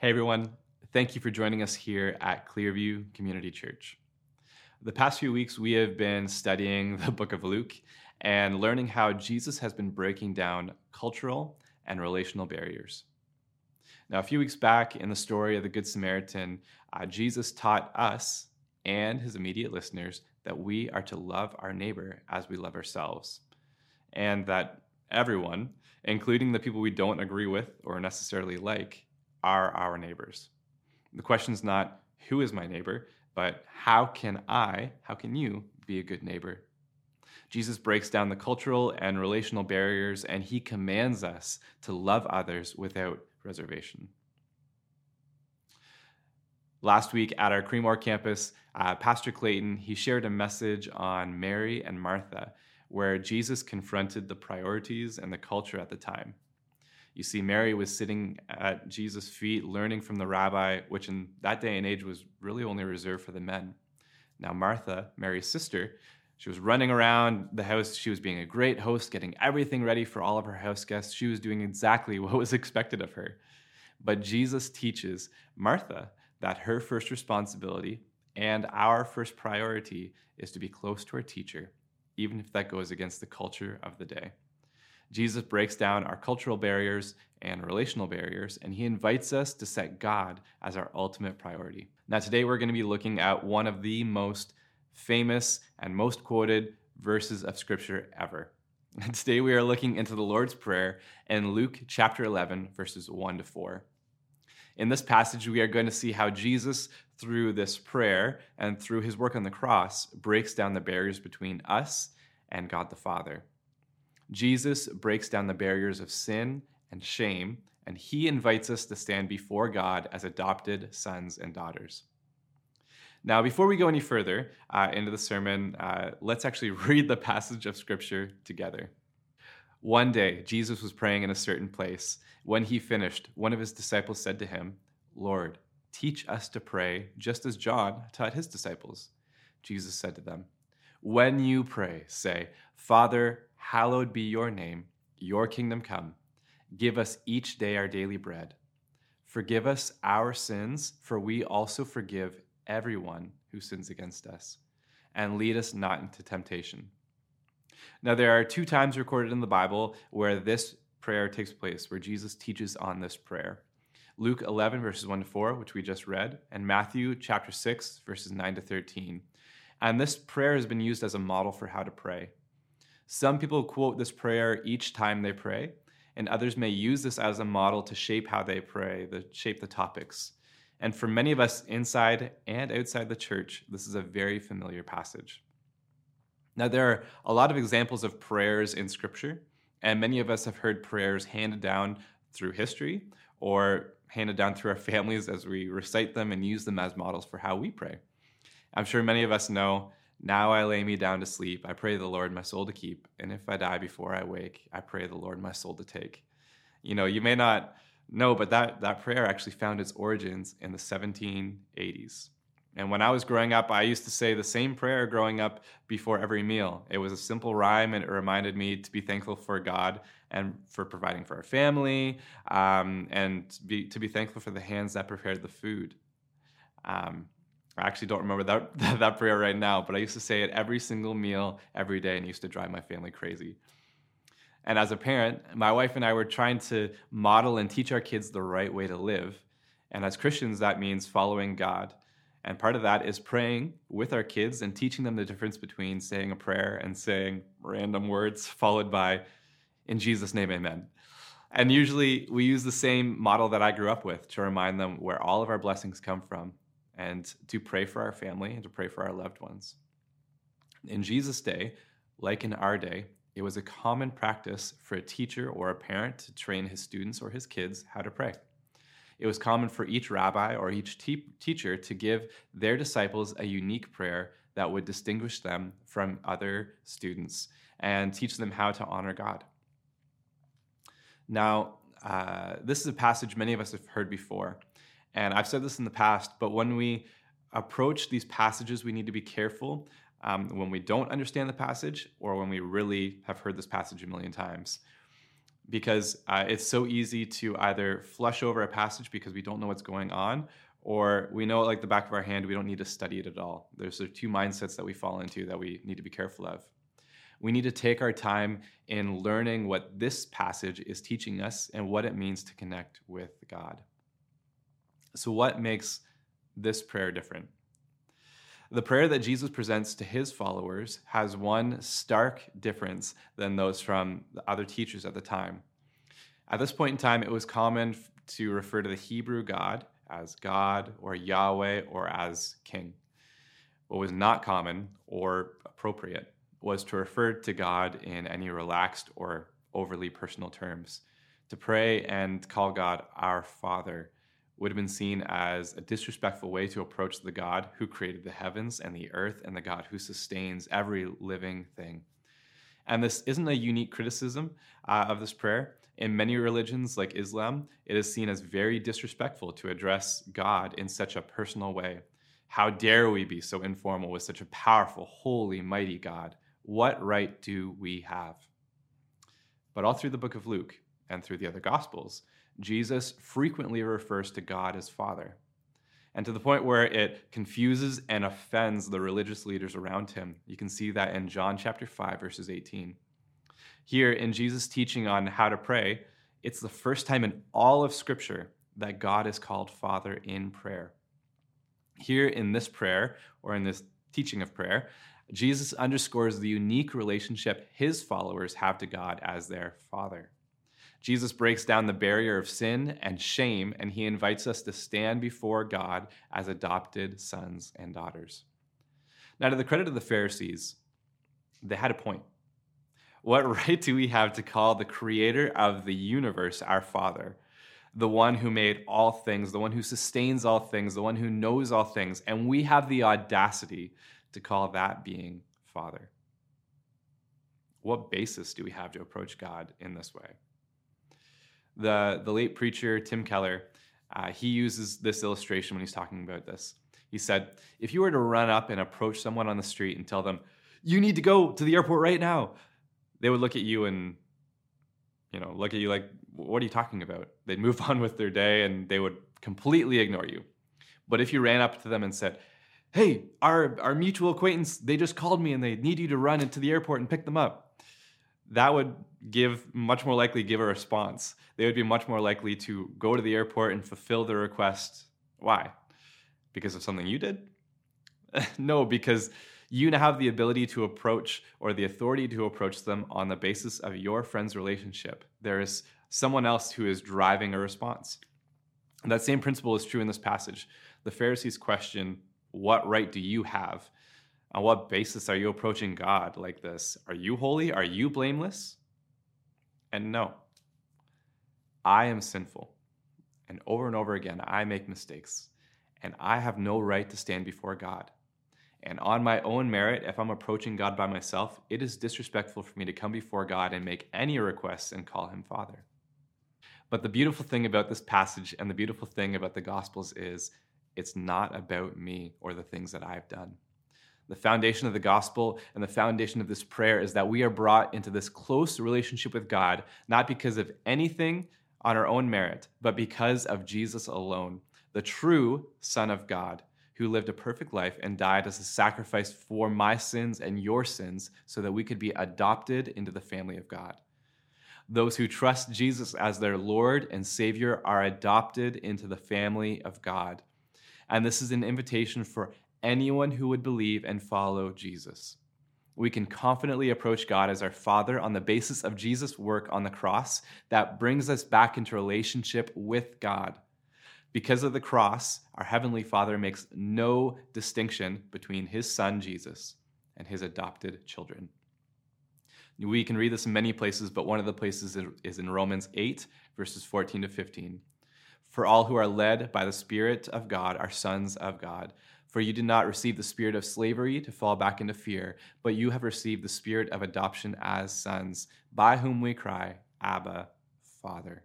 Hey everyone, thank you for joining us here at Clearview Community Church. The past few weeks, we have been studying the book of Luke and learning how Jesus has been breaking down cultural and relational barriers. Now, a few weeks back in the story of the Good Samaritan, uh, Jesus taught us and his immediate listeners that we are to love our neighbor as we love ourselves, and that everyone, including the people we don't agree with or necessarily like, are our neighbors. The question is not who is my neighbor, but how can I, how can you be a good neighbor? Jesus breaks down the cultural and relational barriers, and he commands us to love others without reservation. Last week at our Creemore campus, uh, Pastor Clayton he shared a message on Mary and Martha, where Jesus confronted the priorities and the culture at the time. You see, Mary was sitting at Jesus' feet, learning from the rabbi, which in that day and age was really only reserved for the men. Now, Martha, Mary's sister, she was running around the house. She was being a great host, getting everything ready for all of her house guests. She was doing exactly what was expected of her. But Jesus teaches Martha that her first responsibility and our first priority is to be close to our teacher, even if that goes against the culture of the day. Jesus breaks down our cultural barriers and relational barriers, and he invites us to set God as our ultimate priority. Now, today we're going to be looking at one of the most famous and most quoted verses of Scripture ever. And today we are looking into the Lord's Prayer in Luke chapter 11, verses 1 to 4. In this passage, we are going to see how Jesus, through this prayer and through his work on the cross, breaks down the barriers between us and God the Father. Jesus breaks down the barriers of sin and shame, and he invites us to stand before God as adopted sons and daughters. Now, before we go any further uh, into the sermon, uh, let's actually read the passage of Scripture together. One day, Jesus was praying in a certain place. When he finished, one of his disciples said to him, Lord, teach us to pray, just as John taught his disciples. Jesus said to them, When you pray, say, Father, hallowed be your name, your kingdom come. Give us each day our daily bread. Forgive us our sins, for we also forgive everyone who sins against us. And lead us not into temptation. Now, there are two times recorded in the Bible where this prayer takes place, where Jesus teaches on this prayer. Luke 11, verses 1 to 4, which we just read, and Matthew chapter 6, verses 9 to 13. And this prayer has been used as a model for how to pray. Some people quote this prayer each time they pray, and others may use this as a model to shape how they pray, to shape the topics. And for many of us inside and outside the church, this is a very familiar passage. Now, there are a lot of examples of prayers in Scripture, and many of us have heard prayers handed down through history or handed down through our families as we recite them and use them as models for how we pray. I'm sure many of us know now I lay me down to sleep. I pray the Lord my soul to keep. And if I die before I wake, I pray the Lord my soul to take. You know, you may not know, but that, that prayer actually found its origins in the 1780s. And when I was growing up, I used to say the same prayer growing up before every meal. It was a simple rhyme and it reminded me to be thankful for God and for providing for our family um, and to be, to be thankful for the hands that prepared the food. Um, I actually don't remember that, that prayer right now, but I used to say it every single meal every day and used to drive my family crazy. And as a parent, my wife and I were trying to model and teach our kids the right way to live. And as Christians, that means following God. And part of that is praying with our kids and teaching them the difference between saying a prayer and saying random words followed by, in Jesus' name, amen. And usually we use the same model that I grew up with to remind them where all of our blessings come from and to pray for our family and to pray for our loved ones. In Jesus' day, like in our day, it was a common practice for a teacher or a parent to train his students or his kids how to pray. It was common for each rabbi or each te- teacher to give their disciples a unique prayer that would distinguish them from other students and teach them how to honor God. Now, uh, this is a passage many of us have heard before, and I've said this in the past, but when we approach these passages, we need to be careful um, when we don't understand the passage or when we really have heard this passage a million times. because uh, it's so easy to either flush over a passage because we don't know what's going on, or we know it like the back of our hand, we don't need to study it at all. There's the two mindsets that we fall into that we need to be careful of. We need to take our time in learning what this passage is teaching us and what it means to connect with God. So, what makes this prayer different? The prayer that Jesus presents to his followers has one stark difference than those from the other teachers at the time. At this point in time, it was common to refer to the Hebrew God as God or Yahweh or as King. What was not common or appropriate was to refer to God in any relaxed or overly personal terms. To pray and call God our Father would have been seen as a disrespectful way to approach the God who created the heavens and the earth and the God who sustains every living thing. And this isn't a unique criticism uh, of this prayer. In many religions, like Islam, it is seen as very disrespectful to address God in such a personal way. How dare we be so informal with such a powerful, holy, mighty God? What right do we have? But all through the book of Luke and through the other Gospels, Jesus frequently refers to God as Father, and to the point where it confuses and offends the religious leaders around him. You can see that in John chapter 5, verses 18. Here, in Jesus' teaching on how to pray, it's the first time in all of Scripture that God is called Father in prayer. Here in this prayer, or in this teaching of prayer, Jesus underscores the unique relationship his followers have to God as their Father. Jesus breaks down the barrier of sin and shame, and he invites us to stand before God as adopted sons and daughters. Now, to the credit of the Pharisees, they had a point. What right do we have to call the creator of the universe our Father, the one who made all things, the one who sustains all things, the one who knows all things, and we have the audacity to call that being Father? What basis do we have to approach God in this way? The the late preacher Tim Keller, uh, he uses this illustration when he's talking about this. He said, if you were to run up and approach someone on the street and tell them, "You need to go to the airport right now," they would look at you and you know look at you like, "What are you talking about?" They'd move on with their day and they would completely ignore you. But if you ran up to them and said, "Hey, our our mutual acquaintance, they just called me and they need you to run into the airport and pick them up," that would give much more likely give a response. They would be much more likely to go to the airport and fulfill the request. Why? Because of something you did? no, because you now have the ability to approach or the authority to approach them on the basis of your friend's relationship. There is someone else who is driving a response. That same principle is true in this passage. The Pharisees question, What right do you have? On what basis are you approaching God like this? Are you holy? Are you blameless? And no, I am sinful. And over and over again, I make mistakes. And I have no right to stand before God. And on my own merit, if I'm approaching God by myself, it is disrespectful for me to come before God and make any requests and call him Father. But the beautiful thing about this passage and the beautiful thing about the Gospels is it's not about me or the things that I've done. The foundation of the gospel and the foundation of this prayer is that we are brought into this close relationship with God, not because of anything on our own merit, but because of Jesus alone, the true Son of God, who lived a perfect life and died as a sacrifice for my sins and your sins so that we could be adopted into the family of God. Those who trust Jesus as their Lord and Savior are adopted into the family of God. And this is an invitation for anyone who would believe and follow Jesus. We can confidently approach God as our Father on the basis of Jesus' work on the cross that brings us back into relationship with God. Because of the cross, our Heavenly Father makes no distinction between His Son, Jesus, and His adopted children. We can read this in many places, but one of the places is in Romans 8, verses 14 to 15. For all who are led by the Spirit of God are sons of God. For you did not receive the spirit of slavery to fall back into fear, but you have received the spirit of adoption as sons, by whom we cry, Abba, Father.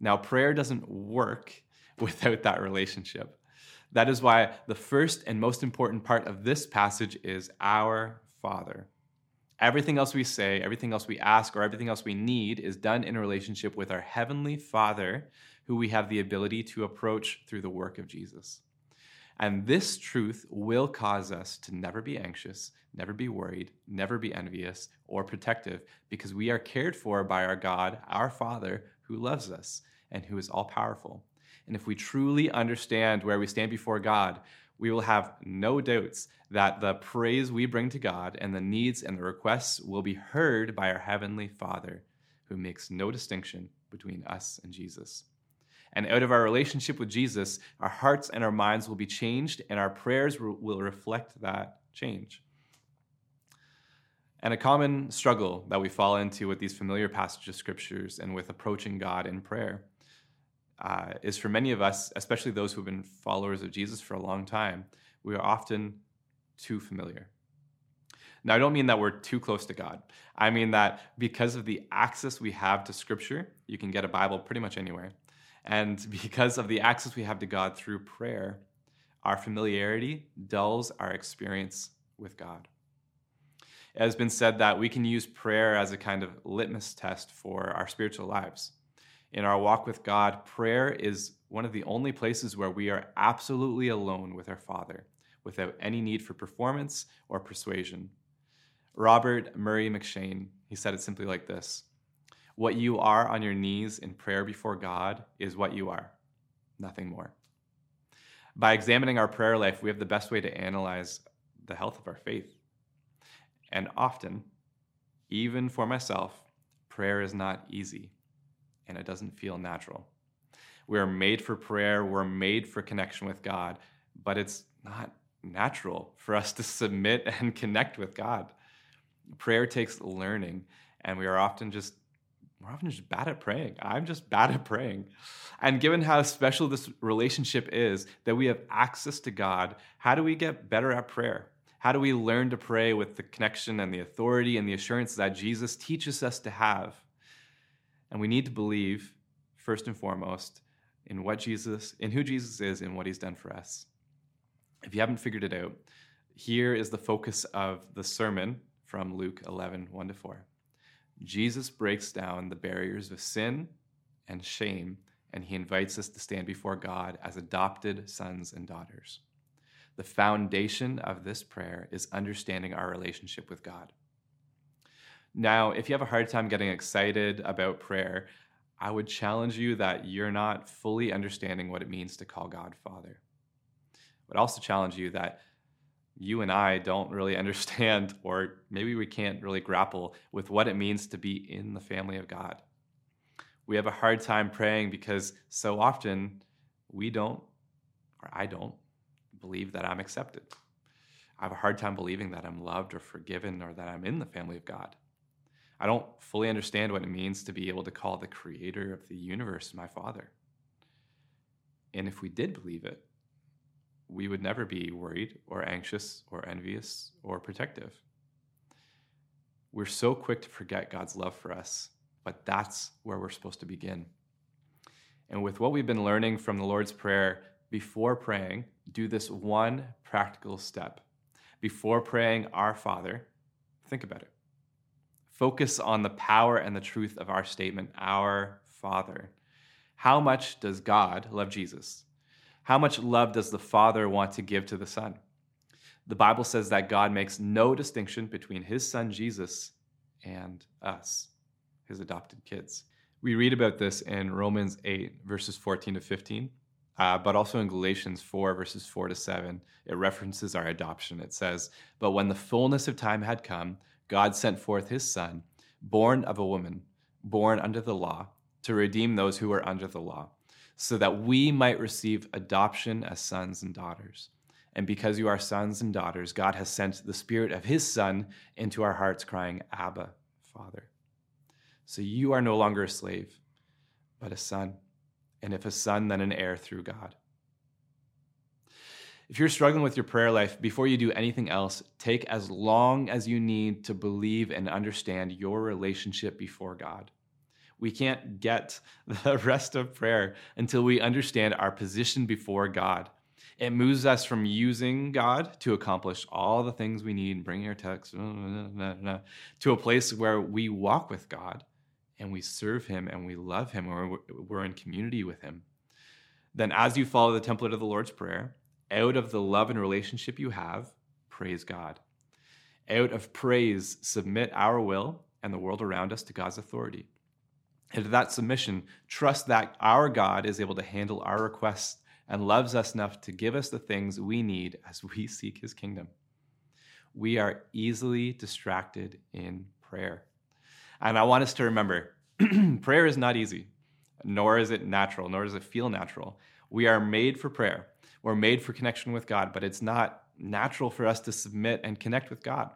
Now, prayer doesn't work without that relationship. That is why the first and most important part of this passage is our Father. Everything else we say, everything else we ask, or everything else we need is done in relationship with our Heavenly Father, who we have the ability to approach through the work of Jesus. And this truth will cause us to never be anxious, never be worried, never be envious or protective, because we are cared for by our God, our Father, who loves us and who is all powerful. And if we truly understand where we stand before God, we will have no doubts that the praise we bring to God and the needs and the requests will be heard by our Heavenly Father, who makes no distinction between us and Jesus. And out of our relationship with Jesus, our hearts and our minds will be changed, and our prayers will reflect that change. And a common struggle that we fall into with these familiar passages of scriptures and with approaching God in prayer uh, is for many of us, especially those who have been followers of Jesus for a long time, we are often too familiar. Now, I don't mean that we're too close to God. I mean that because of the access we have to Scripture, you can get a Bible pretty much anywhere. And because of the access we have to God through prayer, our familiarity dulls our experience with God. It has been said that we can use prayer as a kind of litmus test for our spiritual lives. In our walk with God, prayer is one of the only places where we are absolutely alone with our Father, without any need for performance or persuasion. Robert Murray M'Cheyne, he said it simply like this what you are on your knees in prayer before God is what you are, nothing more. By examining our prayer life, we have the best way to analyze the health of our faith. And often, even for myself, prayer is not easy and it doesn't feel natural. We are made for prayer, we're made for connection with God, but it's not natural for us to submit and connect with God. Prayer takes learning, and we are often just we're often just bad at praying. I'm just bad at praying. And given how special this relationship is, that we have access to God, how do we get better at prayer? How do we learn to pray with the connection and the authority and the assurance that Jesus teaches us to have? And we need to believe, first and foremost, in what Jesus, in who Jesus is and what he's done for us. If you haven't figured it out, here is the focus of the sermon from Luke 11, 1 to 4. Jesus breaks down the barriers of sin and shame, and he invites us to stand before God as adopted sons and daughters. The foundation of this prayer is understanding our relationship with God. Now, if you have a hard time getting excited about prayer, I would challenge you that you're not fully understanding what it means to call God Father. I would also challenge you that you and I don't really understand, or maybe we can't really grapple with what it means to be in the family of God. We have a hard time praying because so often we don't, or I don't, believe that I'm accepted. I have a hard time believing that I'm loved or forgiven or that I'm in the family of God. I don't fully understand what it means to be able to call the creator of the universe my father. And if we did believe it, we would never be worried or anxious or envious or protective. We're so quick to forget God's love for us, but that's where we're supposed to begin. And with what we've been learning from the Lord's Prayer, before praying, do this one practical step. Before praying, Our Father, think about it. Focus on the power and the truth of our statement, Our Father. How much does God love Jesus? How much love does the Father want to give to the Son? The Bible says that God makes no distinction between his Son Jesus and us, his adopted kids. We read about this in Romans 8, verses 14 to 15, uh, but also in Galatians 4, verses 4 to 7. It references our adoption. It says, But when the fullness of time had come, God sent forth his Son, born of a woman, born under the law, to redeem those who were under the law so that we might receive adoption as sons and daughters. And because you are sons and daughters, God has sent the Spirit of His Son into our hearts, crying, Abba, Father. So you are no longer a slave, but a son. And if a son, then an heir through God. If you're struggling with your prayer life, before you do anything else, take as long as you need to believe and understand your relationship before God. We can't get the rest of prayer until we understand our position before God. It moves us from using God to accomplish all the things we need, bringing our text, to a place where we walk with God and we serve Him and we love Him or we're in community with Him. Then, as you follow the template of the Lord's Prayer, out of the love and relationship you have, praise God. Out of praise, submit our will and the world around us to God's authority. And to that submission, trust that our God is able to handle our requests and loves us enough to give us the things we need as we seek his kingdom. We are easily distracted in prayer. And I want us to remember prayer is not easy, nor is it natural, nor does it feel natural. We are made for prayer. We're made for connection with God, but it's not natural for us to submit and connect with God.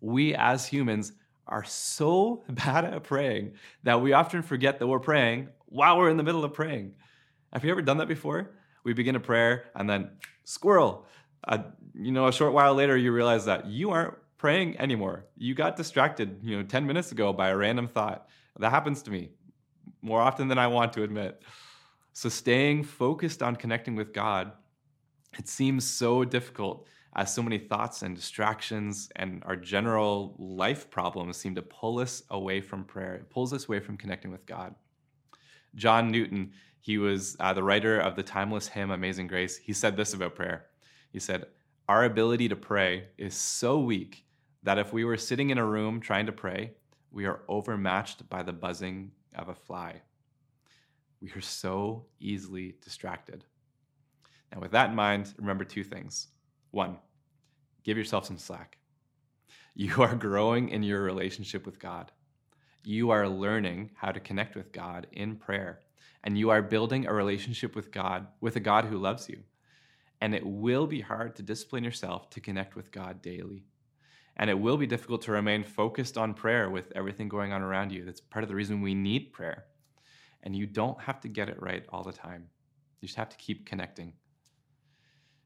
We as humans are so bad at praying that we often forget that we're praying while we're in the middle of praying. Have you ever done that before? We begin a prayer and then squirrel. Uh, you know, a short while later, you realize that you aren't praying anymore. You got distracted, you know, 10 minutes ago by a random thought. That happens to me more often than I want to admit. So, staying focused on connecting with God, it seems so difficult as so many thoughts and distractions and our general life problems seem to pull us away from prayer. It pulls us away from connecting with God. John Newton, he was uh, the writer of the timeless hymn Amazing Grace. He said this about prayer. He said, Our ability to pray is so weak that if we were sitting in a room trying to pray, we are overmatched by the buzzing of a fly. We are so easily distracted. Now, with that in mind, remember two things. One, give yourself some slack. You are growing in your relationship with God. You are learning how to connect with God in prayer, and you are building a relationship with God, with a God who loves you. And it will be hard to discipline yourself to connect with God daily. And it will be difficult to remain focused on prayer with everything going on around you. That's part of the reason we need prayer. And you don't have to get it right all the time, you just have to keep connecting.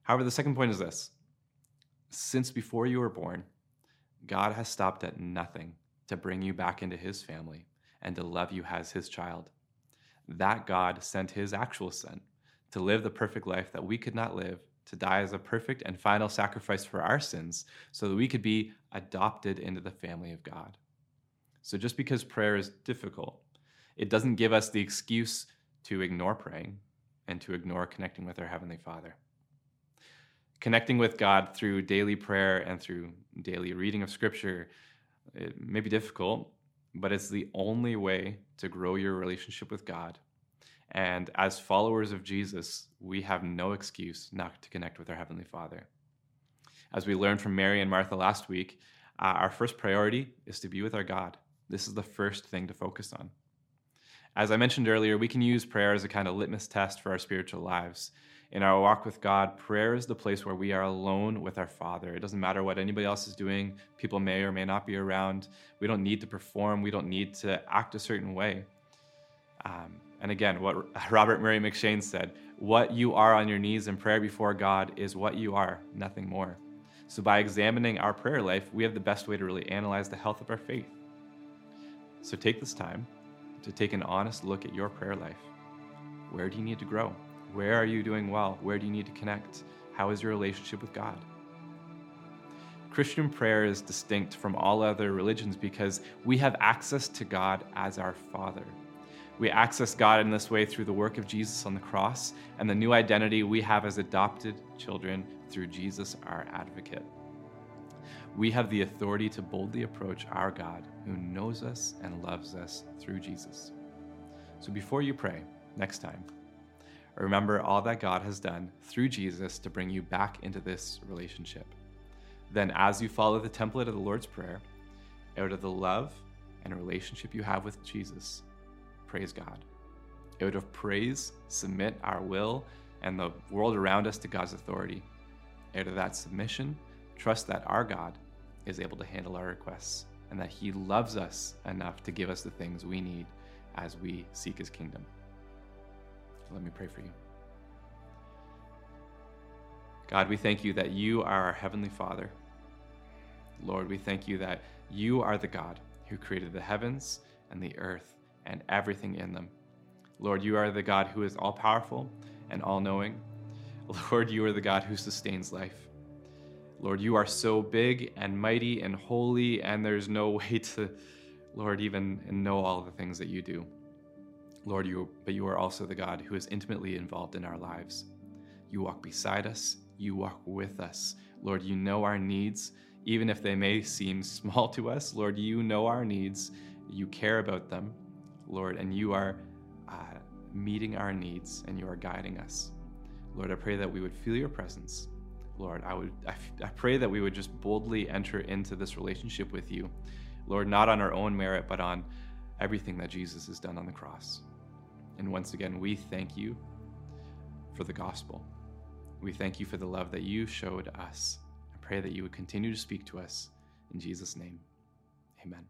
However, the second point is this since before you were born, God has stopped at nothing to bring you back into his family and to love you as his child. That God sent his actual son to live the perfect life that we could not live, to die as a perfect and final sacrifice for our sins, so that we could be adopted into the family of God. So just because prayer is difficult, it doesn't give us the excuse to ignore praying and to ignore connecting with our Heavenly Father connecting with God through daily prayer and through daily reading of scripture, it may be difficult, but it's the only way to grow your relationship with God. And as followers of Jesus, we have no excuse not to connect with our Heavenly Father. As we learned from Mary and Martha last week, uh, our first priority is to be with our God. This is the first thing to focus on. As I mentioned earlier, we can use prayer as a kind of litmus test for our spiritual lives in our walk with God, prayer is the place where we are alone with our Father. It doesn't matter what anybody else is doing, people may or may not be around. We don't need to perform, we don't need to act a certain way. Um, and again, what Robert Murray M'Cheyne said what you are on your knees in prayer before God is what you are, nothing more. So, by examining our prayer life, we have the best way to really analyze the health of our faith. So, take this time to take an honest look at your prayer life. Where do you need to grow? Where are you doing well? Where do you need to connect? How is your relationship with God? Christian prayer is distinct from all other religions because we have access to God as our Father. We access God in this way through the work of Jesus on the cross and the new identity we have as adopted children through Jesus, our advocate. We have the authority to boldly approach our God who knows us and loves us through Jesus. So before you pray next time, Remember all that God has done through Jesus to bring you back into this relationship. Then, as you follow the template of the Lord's Prayer, out of the love and relationship you have with Jesus, praise God. Out of praise, submit our will and the world around us to God's authority. Out of that submission, trust that our God is able to handle our requests and that He loves us enough to give us the things we need as we seek His kingdom. Let me pray for you. God, we thank you that you are our Heavenly Father. Lord, we thank you that you are the God who created the heavens and the earth and everything in them. Lord, you are the God who is all powerful and all knowing. Lord, you are the God who sustains life. Lord, you are so big and mighty and holy, and there's no way to, Lord, even know all the things that you do. Lord, you, but you are also the God who is intimately involved in our lives. You walk beside us, you walk with us. Lord, you know our needs, even if they may seem small to us. Lord, you know our needs, you care about them, Lord, and you are uh, meeting our needs and you are guiding us. Lord, I pray that we would feel your presence. Lord, I would I, I pray that we would just boldly enter into this relationship with you. Lord, not on our own merit, but on everything that Jesus has done on the cross. And once again, we thank you for the gospel. We thank you for the love that you showed us. I pray that you would continue to speak to us. In Jesus' name, amen.